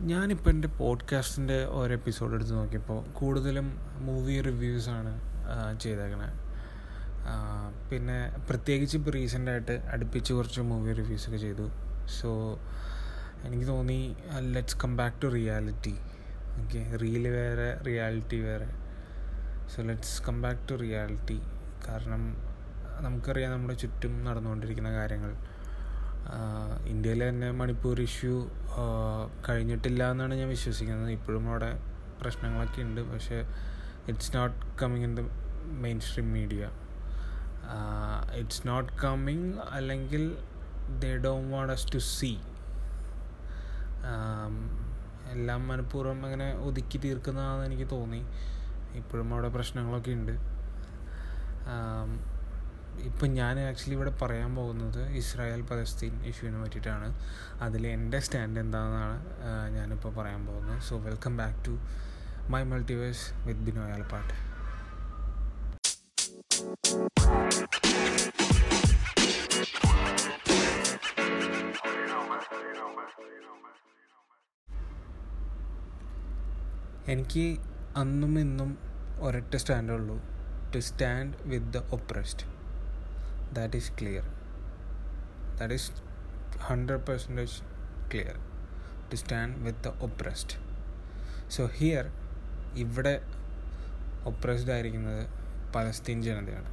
ഞാനിപ്പോൾ എന്റെ പോഡ്കാസ്റ്റിന്റെ ഓരോ എപ്പിസോഡ് എടുത്ത് നോക്കിയപ്പോൾ കൂടുതലും മൂവി റിവ്യൂസാണ് ചെയ്തേക്കണേ. പിന്നെ പ്രത്യേകിച്ച് ഇപ്പോൾ റീസെന്റായിട്ട് അടുപ്പിച്ച് കുറച്ച് മൂവി റിവ്യൂസൊക്കെ ചെയ്തു. സോ എനിക്ക് തോന്നി let's come back to reality okay reel വേറെ റിയാലിറ്റി വേറെ. So let's come back to reality കാരണം നമുക്കറിയാം നമ്മുടെ ചുറ്റും നടന്നുകൊണ്ടിരിക്കുന്ന കാര്യങ്ങൾ. ഇന്ത്യയിൽ തന്നെ മണിപ്പൂർ ഇഷ്യൂ കഴിഞ്ഞിട്ടില്ല എന്നാണ് ഞാൻ വിശ്വസിക്കുന്നത്. ഇപ്പോഴും അവിടെ പ്രശ്നങ്ങളൊക്കെ ഉണ്ട്. പക്ഷേ it's not coming in the mainstream media it's not coming അല്ലെങ്കിൽ they don't want us to see എല്ലാം മനഃപൂർവം അങ്ങനെ ഒതുക്കി തീർക്കുന്നതാണെന്ന് എനിക്ക് തോന്നി. ഇപ്പോഴും അവിടെ പ്രശ്നങ്ങളൊക്കെ ഉണ്ട്. ഇപ്പം ഞാൻ ആക്ച്വലി ഇവിടെ പറയാൻ പോകുന്നത് ഇസ്രായേൽ പലസ്തീൻ ഇഷ്യൂവിനെ പറ്റിയിട്ടാണ്. അതിൽ എന്റെ സ്റ്റാൻഡ് എന്താണെന്നാണ് ഞാനിപ്പോൾ പറയാൻ പോകുന്നത്. So welcome back to my multiverse with Bino Alappatt എനിക്ക് അന്നും ഇന്നും ഒരൊറ്റ സ്റ്റാൻഡേ ഉള്ളൂ. To stand with the oppressed that is clear that is hundred percentage clear to stand with the oppressed so here ഇവിടെ ഒപ്രസ്ഡ് ആയിരിക്കുന്നത് പലസ്തീൻ ജനതയാണ്.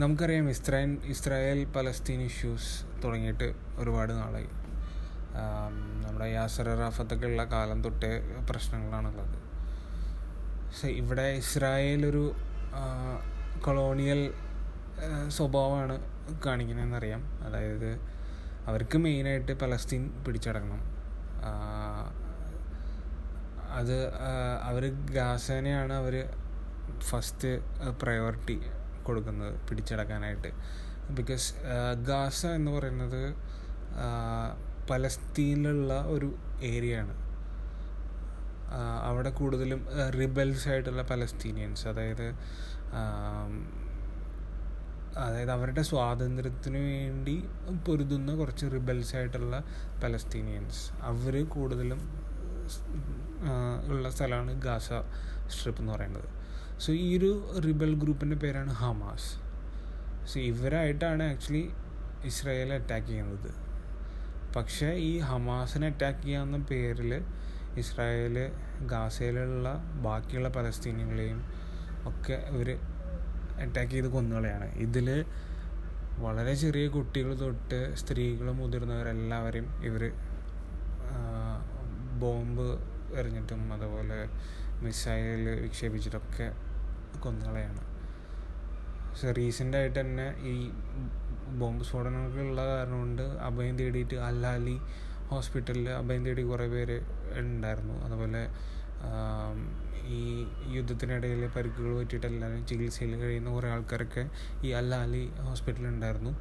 നമുക്കറിയാം ഇസ്രായേൽ ഇസ്രായേൽ പലസ്തീൻ ഇഷ്യൂസ് തുടങ്ങിയിട്ട് ഒരുപാട് നാളായി. നമ്മുടെ യാസർ റാഫത്തൊക്കെ ഉള്ള കാലം തൊട്ടേ പ്രശ്നങ്ങളാണുള്ളത്. പക്ഷേ ഇവിടെ ഇസ്രായേൽ ഒരു കൊളോണിയൽ സ്വഭാവമാണ് കാണിക്കുന്നതെന്നറിയാം. അതായത് അവർക്ക് മെയിനായിട്ട് പലസ്തീൻ പിടിച്ചടക്കണം അത് അവർ ഗാസേനെയാണ് അവർ ഫസ്റ്റ് പ്രയോറിറ്റി കൊടുക്കുന്നത് പിടിച്ചടക്കാനായിട്ട്. ബിക്കോസ് ഗാസ എന്ന് പറയുന്നത് പലസ്തീനിലുള്ള ഒരു ഏരിയയാണ്. അവിടെ കൂടുതലും റിബൽസ് ആയിട്ടുള്ള പലസ്തീനിയൻസ്. അതായത് അതായത് അവരുടെ സ്വാതന്ത്ര്യത്തിന് വേണ്ടി പൊരുതുന്ന കുറച്ച് റിബൽസ് ആയിട്ടുള്ള പലസ്തീനിയൻസ് അവർ കൂടുതലും ഉള്ള സ്ഥലമാണ് ഗാസ സ്ട്രിപ്പ് എന്ന് പറയുന്നത്. സോ ഈ ഒരു റിബൽ ഗ്രൂപ്പിന്റെ പേരാണ് ഹമാസ് സോ ഇവരായിട്ടാണ് ആക്ച്വലി ഇസ്രായേൽ അറ്റാക്ക് ചെയ്യുന്നത്. പക്ഷേ ഈ ഹമാസിനെ അറ്റാക്ക് ചെയ്യാവുന്ന പേരിൽ ഇസ്രായേൽ ഗാസയിലുള്ള ബാക്കിയുള്ള പലസ്തീനികളെയും ഒക്കെ ഇവർ അറ്റാക്ക് ചെയ്ത് കൊന്നുകളയാണ്. ഇതിൽ വളരെ ചെറിയ കുട്ടികൾ തൊട്ട് സ്ത്രീകളും മുതിർന്നവരെല്ലാവരെയും ഇവർ ബോംബ് എറിഞ്ഞിട്ടും അതുപോലെ മിസൈൽ വിക്ഷേപിച്ചിട്ടൊക്കെ കൊന്നുകളയാണ്. പക്ഷേ റീസെന്റായിട്ട് തന്നെ ഈ ബോംബ് സ്ഫോടനങ്ങളുള്ള കാരണം കൊണ്ട് അഭയം തേടിയിട്ട് അല്ലാലി ഹോസ്പിറ്റലിൽ അഭയം തേടി കുറേ പേര് ഉണ്ടായിരുന്നു. അതുപോലെ ഈ യുദ്ധത്തിനിടയിൽ പരിക്കുകൾ പറ്റിയിട്ട് എല്ലാവരും ചികിത്സയിൽ കഴിയുന്ന കുറേ ആൾക്കാരൊക്കെ ഈ അല്ലാലി ഹോസ്പിറ്റലുണ്ടായിരുന്നു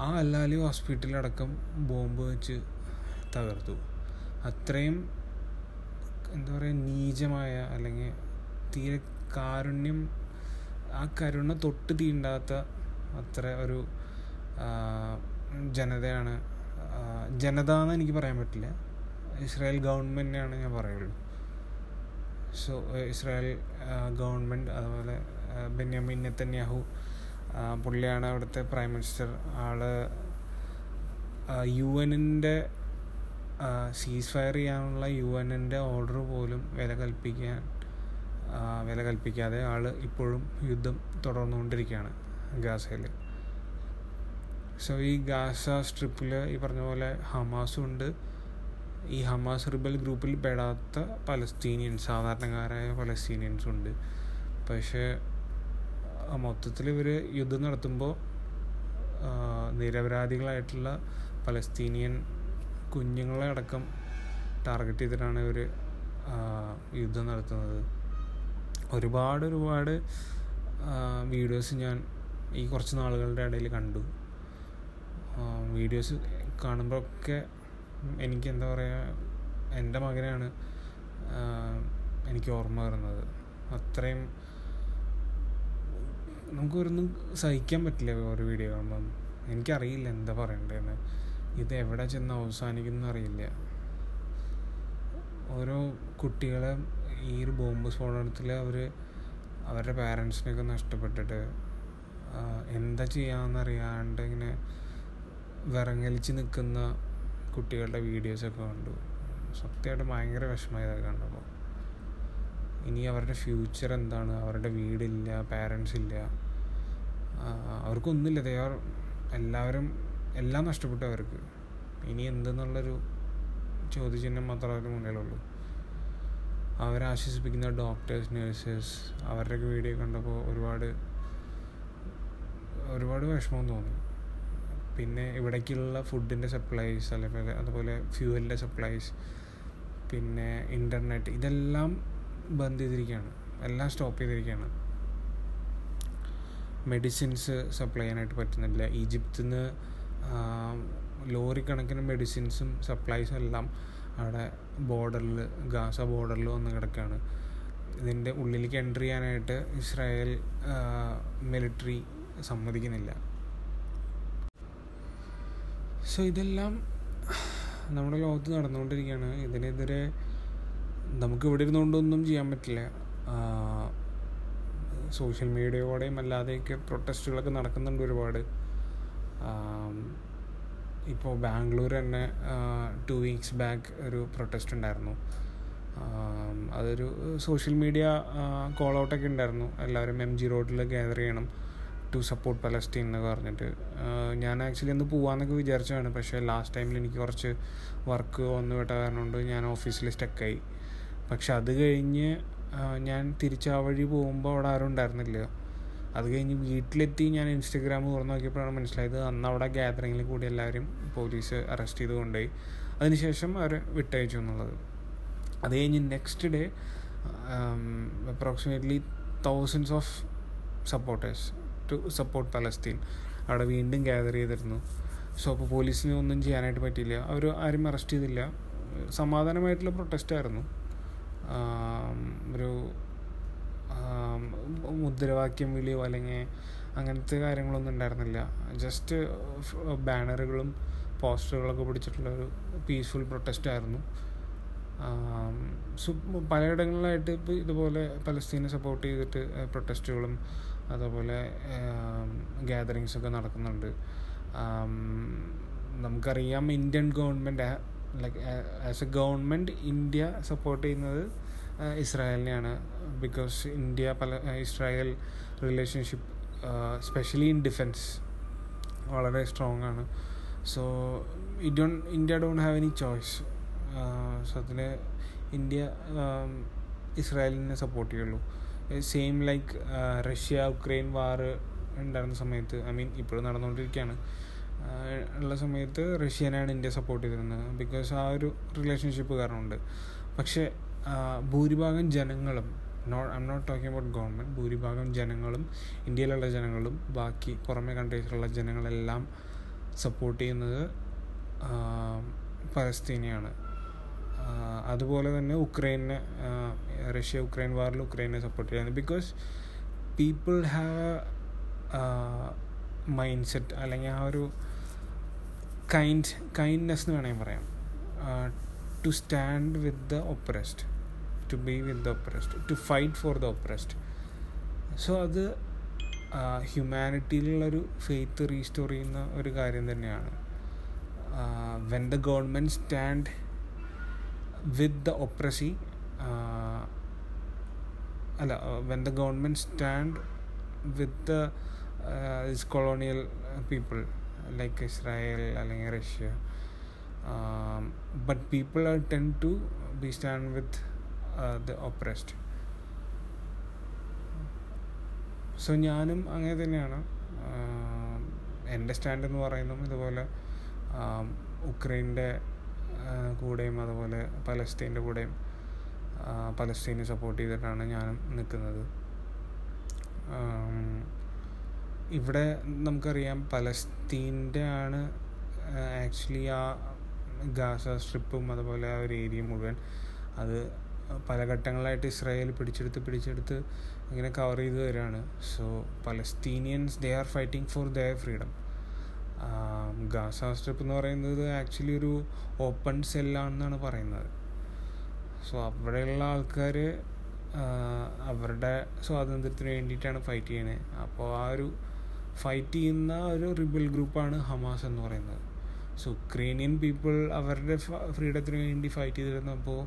ആ അല്ലാലി ഹോസ്പിറ്റലടക്കം ബോംബ് വെച്ച് തകർത്തു. അത്രയും എന്താ പറയുക നീചമായ അല്ലെങ്കിൽ തീരെ കാരുണ്യം ആ കരുണ തൊട്ട് തീണ്ടാത്ത അത്ര ഒരു ജനതയാണ് ജനത എന്ന് എനിക്ക് പറയാൻ പറ്റില്ല. ഇസ്രായേൽ ഗവൺമെന്റിനാണ് ഞാൻ പറയുള്ളൂ. ഇസ്രായേൽ ഗവൺമെന്റ് അതുപോലെ ബെന്യാമിൻ നെത്തന്യാഹു പുള്ളിയാണ് അവിടുത്തെ പ്രൈം മിനിസ്റ്റർ. ആൾ യു എനിന്റെ സീസ് ഫയർ ചെയ്യാനുള്ള യു എനിന്റെ ഓർഡർ പോലും വില കൽപ്പിക്കാൻ വില കൽപ്പിക്കാതെ ആൾ ഇപ്പോഴും യുദ്ധം തുടർന്നുകൊണ്ടിരിക്കുകയാണ് ഗാസയിൽ സോ ഈ ഗാസ സ്ട്രിപ്പിൽ ഈ പറഞ്ഞ പോലെ ഹമാസും ഉണ്ട്. ഈ ഹമാസ് റിബൽ ഗ്രൂപ്പിൽ പെടാത്ത പലസ്തീനിയൻ സാധാരണക്കാരായ പലസ്തീനിയൻസ് ഉണ്ട്. പക്ഷേ മൊത്തത്തിൽ ഇവർ യുദ്ധം നടത്തുമ്പോൾ നിരപരാധികളായിട്ടുള്ള പലസ്തീനിയൻ കുഞ്ഞുങ്ങളെ അടക്കം ടാർഗറ്റ് ചെയ്തിട്ടാണ് ഇവർ യുദ്ധം നടത്തുന്നത്. ഒരുപാട് ഒരുപാട് വീഡിയോസ് ഞാൻ ഈ കുറച്ച് നാളുകളുടെ ഇടയിൽ കണ്ടു. വീഡിയോസ് കാണുമ്പോഴൊക്കെ എനിക്ക് എന്താ പറയുക എന്റെ മകനാണ് എനിക്ക് ഓർമ്മ വരുന്നത്. അത്രയും നമുക്കൊരൊന്നും സഹിക്കാൻ പറ്റില്ല ഒരു വീഡിയോ കാണുമ്പം. എനിക്കറിയില്ല എന്താ പറയണ്ടതെന്ന് ഇത് എവിടെ ചെന്ന് അവസാനിക്കുന്ന അറിയില്ല. ഓരോ കുട്ടികളെ ഈ ഒരു ബോംബ് സ്ഫോടനത്തിൽ അവർ അവരുടെ പാരൻസിനെയൊക്കെ നഷ്ടപ്പെട്ടിട്ട് എന്താ ചെയ്യാമെന്നറിയാണ്ട് ഇങ്ങനെ വിറങ്ങലിച്ച് നിൽക്കുന്ന കുട്ടികളുടെ വീഡിയോസൊക്കെ കണ്ടു. സത്യമായിട്ട് ഭയങ്കര വിഷമമായതൊക്കെ കണ്ടപ്പോൾ. ഇനി അവരുടെ ഫ്യൂച്ചർ എന്താണ്? അവരുടെ വീടില്ല പാരൻസ് ഇല്ല. അവർക്കൊന്നുമില്ല. ദേ എല്ലാവരും എല്ലാം നഷ്ടപ്പെട്ടു അവർക്ക്. ഇനി എന്തെന്നുള്ളൊരു ചോദ്യചിഹ്നം മാത്രമേ അവരുടെ മുന്നിലുള്ളൂ. അവരെ ആശ്വസിപ്പിക്കുന്ന ഡോക്ടേഴ്സ് നേഴ്സസ് അവരുടെയൊക്കെ വീഡിയോ കണ്ടപ്പോൾ ഒരുപാട് ഒരുപാട് വിഷമം തോന്നി. പിന്നെ ഇവിടേക്കുള്ള ഫുഡിന്റെ സപ്ലൈസ് അല്ലെങ്കിൽ അതുപോലെ ഫ്യൂവലിന്റെ സപ്ലൈസ് പിന്നെ ഇന്റർനെറ്റ് ഇതെല്ലാം ബന്ദ് ചെയ്തിരിക്കുകയാണ് എല്ലാം സ്റ്റോപ്പ് ചെയ്തിരിക്കുകയാണ് മെഡിസിൻസ് സപ്ലൈ ചെയ്യാനായിട്ട് പറ്റുന്നില്ല. ഈജിപ്തിൽ നിന്ന് ലോറി കണക്കിന് മെഡിസിൻസും സപ്ലൈസും എല്ലാം അവിടെ ബോർഡറിൽ ഗാസ ബോർഡറിൽ വന്ന് കിടക്കുകയാണ് ഇതിന്റെ ഉള്ളിലേക്ക് എൻട്രി ചെയ്യാനായിട്ട് ഇസ്രായേൽ മിലിറ്ററി സമ്മതിക്കുന്നില്ല. സോ ഇതെല്ലാം നമ്മുടെ ലോകത്ത് നടന്നുകൊണ്ടിരിക്കുകയാണ്. ഇതിനെതിരെ നമുക്ക് ഇവിടെ ഇരുന്നുകൊണ്ടൊന്നും ചെയ്യാൻ പറ്റില്ല. സോഷ്യൽ മീഡിയയോടെയും അല്ലാതെയൊക്കെ പ്രൊട്ടസ്റ്റുകളൊക്കെ നടക്കുന്നുണ്ട് ഒരുപാട്. ഇപ്പോൾ ബാംഗ്ലൂർ തന്നെ ടു വീക്സ് ബാക്ക് ഒരു പ്രൊട്ടസ്റ്റ് ഉണ്ടായിരുന്നു. അതൊരു സോഷ്യൽ മീഡിയ കോൾ ഔട്ടൊക്കെ ഉണ്ടായിരുന്നു. എല്ലാവരും എം ജി റോഡിൽ ഗ്യാതർ ചെയ്യണം. ടു സപ്പോർട്ട് പലസ്റ്റീൻ എന്നൊക്കെ പറഞ്ഞിട്ട്. ഞാൻ ആക്ച്വലി ഒന്ന് പോകാമെന്നൊക്കെ വിചാരിച്ചതാണ്. പക്ഷേ ലാസ്റ്റ് ടൈമിൽ എനിക്ക് കുറച്ച് വർക്ക് വന്നു വിട്ട കാരണം കൊണ്ട് ഞാൻ ഓഫീസിൽ സ്റ്റക്കായി പക്ഷെ അത് കഴിഞ്ഞ് ഞാൻ തിരിച്ച് ആ വഴി പോകുമ്പോൾ അവിടെ ആരും ഉണ്ടായിരുന്നില്ല. അത് കഴിഞ്ഞ് വീട്ടിലെത്തി ഞാൻ ഇൻസ്റ്റഗ്രാം തുറന്നു നോക്കിയപ്പോഴാണ് മനസ്സിലായത് അന്ന് അവിടെ ഗ്യാതറിങ്ങിൽ കൂടി എല്ലാവരും പോലീസ് അറസ്റ്റ് ചെയ്ത് കൊണ്ടുപോയി. അതിനുശേഷം അവർ വിട്ടയച്ചു എന്നുള്ളത്. അത് കഴിഞ്ഞ് next day approximately thousands of supporters to support Palestine അവിടെ വീണ്ടും ഗ്യാദർ ചെയ്തിരുന്നു. സോ അപ്പോൾ പോലീസിന് ഒന്നും ചെയ്യാനായിട്ട് പറ്റിയില്ല. അവർ ആരും അറസ്റ്റ് ചെയ്തില്ല. സമാധാനമായിട്ടുള്ള പ്രൊട്ടസ്റ്റായിരുന്നു ഒരു മുദ്രാവാക്യം വിളിയോ അല്ലെങ്കിൽ അങ്ങനത്തെ കാര്യങ്ങളൊന്നും ഉണ്ടായിരുന്നില്ല. ജസ്റ്റ് ബാനറുകളും പോസ്റ്ററുകളൊക്കെ പിടിച്ചിട്ടുള്ള ഒരു പീസ്ഫുൾ പ്രൊട്ടസ്റ്റ് ആയിരുന്നു. പലയിടങ്ങളിലായിട്ട് ഇപ്പോൾ ഇതുപോലെ പലസ്തീനെ സപ്പോർട്ട് ചെയ്തിട്ട് പ്രൊട്ടസ്റ്റുകളും അതുപോലെ ഗ്യാതറിങ്സൊക്കെ നടക്കുന്നുണ്ട്. നമുക്കറിയാം Indian government like as a government India support ചെയ്യുന്നത് ഇസ്രായേലിനെയാണ്. ബിക്കോസ് ഇന്ത്യ പല Israel relationship specially in defence വളരെ സ്ട്രോങ് ആണ്. So uh don India don't have any choice so അതിൽ ഇന്ത്യ ഇസ്രായേലിനെ സപ്പോർട്ട് ചെയ്യുള്ളൂ. Same like Russia Ukraine war ഉണ്ടായിരുന്ന സമയത്ത് ഐ മീൻ ഇപ്പോഴും നടന്നുകൊണ്ടിരിക്കുകയാണ്. ഉള്ള സമയത്ത് റഷ്യനെയാണ് ഇന്ത്യ സപ്പോർട്ട് ചെയ്തിരുന്നത്. ബിക്കോസ് ആ ഒരു റിലേഷൻഷിപ്പ് കാരണമുണ്ട്. പക്ഷേ ഭൂരിഭാഗം ജനങ്ങളും not am not talking about government ഭൂരിഭാഗം ജനങ്ങളും ഇന്ത്യയിലുള്ള ജനങ്ങളും ബാക്കി പുറമെ കൺട്രീസിലുള്ള ജനങ്ങളെല്ലാം സപ്പോർട്ട് ചെയ്യുന്നത് പലസ്തീനെയാണ്. അതുപോലെ തന്നെ ഉക്രൈനെ റഷ്യ ഉക്രൈൻ വാറിൽ ഉക്രൈനെ സപ്പോർട്ട് ചെയ്യുന്നത് because people have mindset അല്ലെങ്കിൽ ആ ഒരു കൈൻഡ് കൈൻഡ്നെസ് എന്ന് വേണമെങ്കിൽ പറയാം. To stand with the oppressed to be with the oppressed to fight for the oppressed so അത് ഹ്യൂമാനിറ്റിയിലുള്ളൊരു ഫെയ്ത്ത് റീസ്റ്റോർ ചെയ്യുന്ന ഒരു കാര്യം തന്നെയാണ്. When the government stand with the oppressor അല്ല when the government stand with this colonial people like Israel അല്ലെങ്കിൽ Russia but people are tend to be stand with the oppressed so ഞാനും അങ്ങനെ തന്നെയാണ്. എന്റെ സ്റ്റാൻഡ് എന്ന് പറയുന്നതും ഇതുപോലെ ഉക്രൈന്റെ കൂടെയും അതുപോലെ പലസ്തീന്റെ കൂടെയും പലസ്തീനെ സപ്പോർട്ട് ചെയ്തിട്ടാണ് ഞാനും നിൽക്കുന്നത്. ഇവിടെ നമുക്കറിയാം പലസ്തീന്റെ ആണ് ആക്ച്വലി ആ ഗാസ സ്ട്രിപ്പും അതുപോലെ ആ ഒരു ഏരിയ മുഴുവൻ അത് പല ഘട്ടങ്ങളായിട്ട് ഇസ്രായേൽ പിടിച്ചെടുത്ത് പിടിച്ചെടുത്ത് ഇങ്ങനെ കവർ ചെയ്ത് വരികയാണ്. So Palestinians they are fighting for their freedom Gaza strip എന്ന് പറയുന്നത് ആക്ച്വലി ഒരു ഓപ്പൺ സെല്ലാണെന്നാണ് പറയുന്നത്. സോ അവിടെയുള്ള ആൾക്കാർ അവരുടെ സ്വാതന്ത്ര്യത്തിന് വേണ്ടിയിട്ടാണ് ഫൈറ്റ് ചെയ്യുന്നത് അപ്പോൾ ആ ഒരു ഫൈറ്റ് ചെയ്യുന്ന ഒരു റിബൽ ഗ്രൂപ്പാണ് ഹമാസ് എന്ന് പറയുന്നത്. സോ ഉക്രൈനിയൻ പീപ്പിൾ അവരുടെ ഫ്രീഡത്തിന് വേണ്ടി fight ചെയ്തിരുന്നപ്പോൾ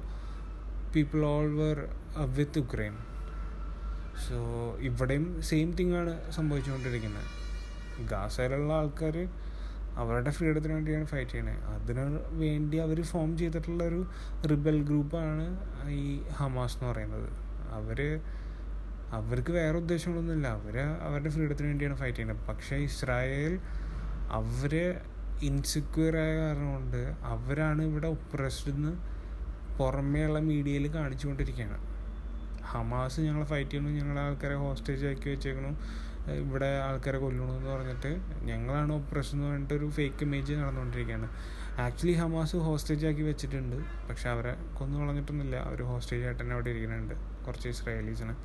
people all were with Ukraine. So ഇവിടെയും സെയിം തിങ് ആണ് സംഭവിച്ചുകൊണ്ടിരിക്കുന്നത്. ഗാസയിലുള്ള ആൾക്കാർ അവരുടെ ഫ്രീഡത്തിന് വേണ്ടിയാണ് ഫൈറ്റ് ചെയ്യണത് അതിന് വേണ്ടി അവർ ഫോം ചെയ്തിട്ടുള്ള ഒരു റിബൽ ഗ്രൂപ്പാണ് ഈ ഹമാസ് എന്ന് പറയുന്നത്. അവർ അവർക്ക് വേറെ ഉദ്ദേശങ്ങളൊന്നുമില്ല. അവർ അവരുടെ ഫ്രീഡത്തിന് വേണ്ടിയാണ് ഫൈറ്റ് ചെയ്യുന്നത്. പക്ഷേ ഇസ്രായേൽ അവർ ഇൻസെക്യൂർ ആയ കാരണം കൊണ്ട് അവരാണ് ഇവിടെ ഒപ്രസ്ഡ് എന്ന് പുറമേയുള്ള മീഡിയയിൽ കാണിച്ചുകൊണ്ടിരിക്കുകയാണ്. ഹമാസ് ഞങ്ങളെ ഫൈറ്റ് ചെയ്യണം ഞങ്ങളെ ആൾക്കാരെ ഹോസ്റ്റേജ് ആക്കി വെച്ചേക്കണു ഇവിടെ ആൾക്കാരെ കൊല്ലണു എന്ന് പറഞ്ഞിട്ട് ഞങ്ങളാണ് ഓപ്പറേഷൻ എന്ന് പറഞ്ഞിട്ട് ഒരു ഫേക്ക് ഇമേജ് നടന്നുകൊണ്ടിരിക്കുകയാണ് ആക്ച്വലി ഹമാസ് ഹോസ്റ്റേജ് ആക്കി വെച്ചിട്ടുണ്ട്. പക്ഷെ അവരെ കൊന്നു കളഞ്ഞിട്ടൊന്നുമില്ല. അവർ ഹോസ്റ്റേജ് ആയിട്ട് തന്നെ അവിടെ ഇരിക്കുന്നുണ്ട്. കുറച്ച് ഇസ്രായേലീസിന്.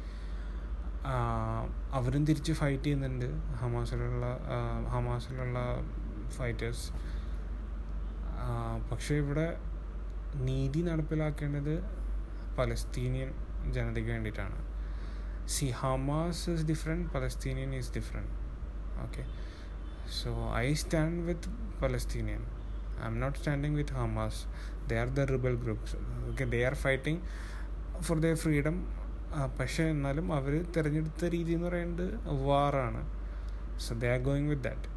അവരും തിരിച്ച് ഫൈറ്റ് ചെയ്യുന്നുണ്ട്. ഹമാസിലുള്ള ഹമാസിലുള്ള ഫൈറ്റേഴ്സ് പക്ഷേ ഇവിടെ നീതി നടപ്പിലാക്കേണ്ടത് പലസ്തീനിയൻ ജനതയ്ക്ക് വേണ്ടിയിട്ടാണ്. Hamas is different Palestinian is different okay so I stand with Palestinian I am not standing with Hamas they are the rebel groups okay they are fighting for the freedom പക്ഷേ എന്നാലും അവർ തിരഞ്ഞെടുത്ത രീതി എന്ന് പറയുന്നത് വാറാണ് so they are going with that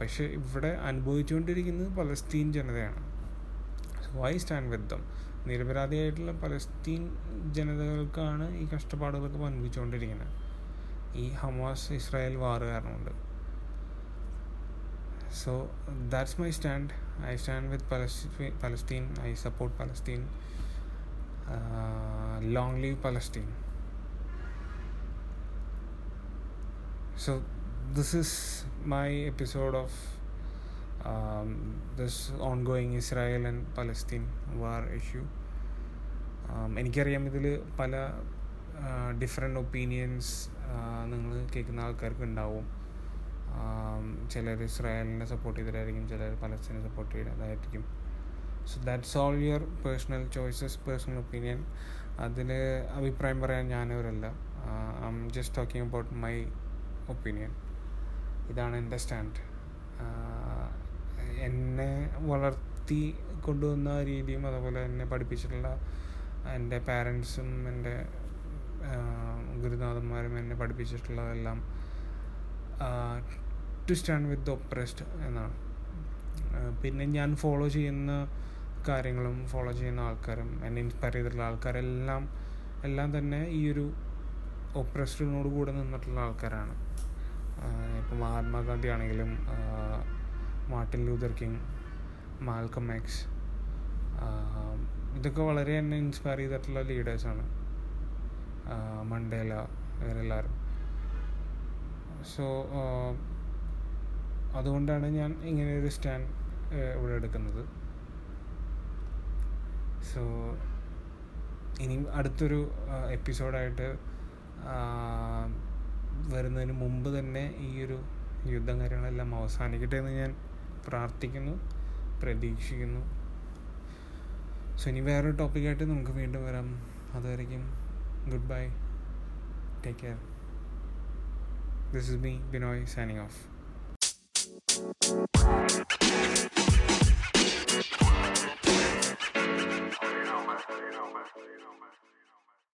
പക്ഷേ ഇവിടെ അനുഭവിച്ചുകൊണ്ടിരിക്കുന്നത് Palestine ജനതയാണ്. So I stand with them നിരപരാധിയായിട്ടുള്ള Palestine ജനതകൾക്കാണ് ഈ കഷ്ടപ്പാടുകളൊക്കെ അനുഭവിച്ചുകൊണ്ടിരിക്കുന്നത് ഈ ഹമാസ് ഇസ്രായേൽ വാറ് കാരണമുണ്ട്. So that's my stand I stand with Palestine Palestine I support Palestine. Long live Palestine. So this is my episode of um, this ongoing Israel and Palestine war issue. എനിക്കറിയാം ഇതിൽ പല different opinions നിങ്ങൾ കേൾക്കുന്ന ആൾക്കാർക്ക് ഉണ്ടാവും. ചിലർ ഇസ്രായേലിനെ support ചെയ്തിട്ടായിരിക്കും ചിലർ പലസ്തീനെ support ചെയ്തതായിരിക്കും so that's all your personal choices personal opinion അതിൽ അഭിപ്രായം പറയാൻ ഞാനവരല്ല I am just talking about my opinion ഇതാണ് എന്റെ സ്റ്റാൻഡ് എന്നെ വളർത്തി കൊണ്ടുവന്ന രീതിയും അതുപോലെ എന്നെ പഠിപ്പിച്ചിട്ടുള്ള എന്റെ പാരൻസും എന്റെ ഗുരുനാഥന്മാരും എന്നെ പഠിപ്പിച്ചിട്ടുള്ളതെല്ലാം to stand with the oppressed എന്നാണ്. പിന്നെ ഞാൻ ഫോളോ ചെയ്യുന്ന കാര്യങ്ങളും ഫോളോ ചെയ്യുന്ന ആൾക്കാരും എന്നെ ഇൻസ്പയർ ചെയ്തിട്ടുള്ള ആൾക്കാരെല്ലാം എല്ലാം തന്നെ ഈ ഒരു ഒപ്രസ്ഡിനോട് കൂടെ നിന്നിട്ടുള്ള ആൾക്കാരാണ്. ഇപ്പോൾ മഹാത്മാഗാന്ധി ആണെങ്കിലും Martin Luther king Malcolm X ഇതൊക്കെ വളരെ എന്നെ ഇൻസ്പയർ ചെയ്തിട്ടുള്ള ലീഡേഴ്സാണ് മണ്ടേല ഇവരെല്ലാവരും സോ അതുകൊണ്ടാണ് ഞാൻ ഇങ്ങനെ ഒരു സ്റ്റാൻഡ് ഇവിടെ എടുക്കുന്നത്. സോ ഇനി അടുത്തൊരു എപ്പിസോഡായിട്ട് വരുന്നതിന് മുമ്പ് തന്നെ ഈ ഒരു യുദ്ധം കാര്യങ്ങളെല്ലാം അവസാനിക്കട്ടെ എന്ന് ഞാൻ പ്രാർത്ഥിക്കുന്നു പ്രതീക്ഷിക്കുന്നു. സോ ഇനി വേറൊരു ടോപ്പിക്കായിട്ട് നമുക്ക് വീണ്ടും വരാം. അതുവരെയും goodbye take care this is me Binoy signing off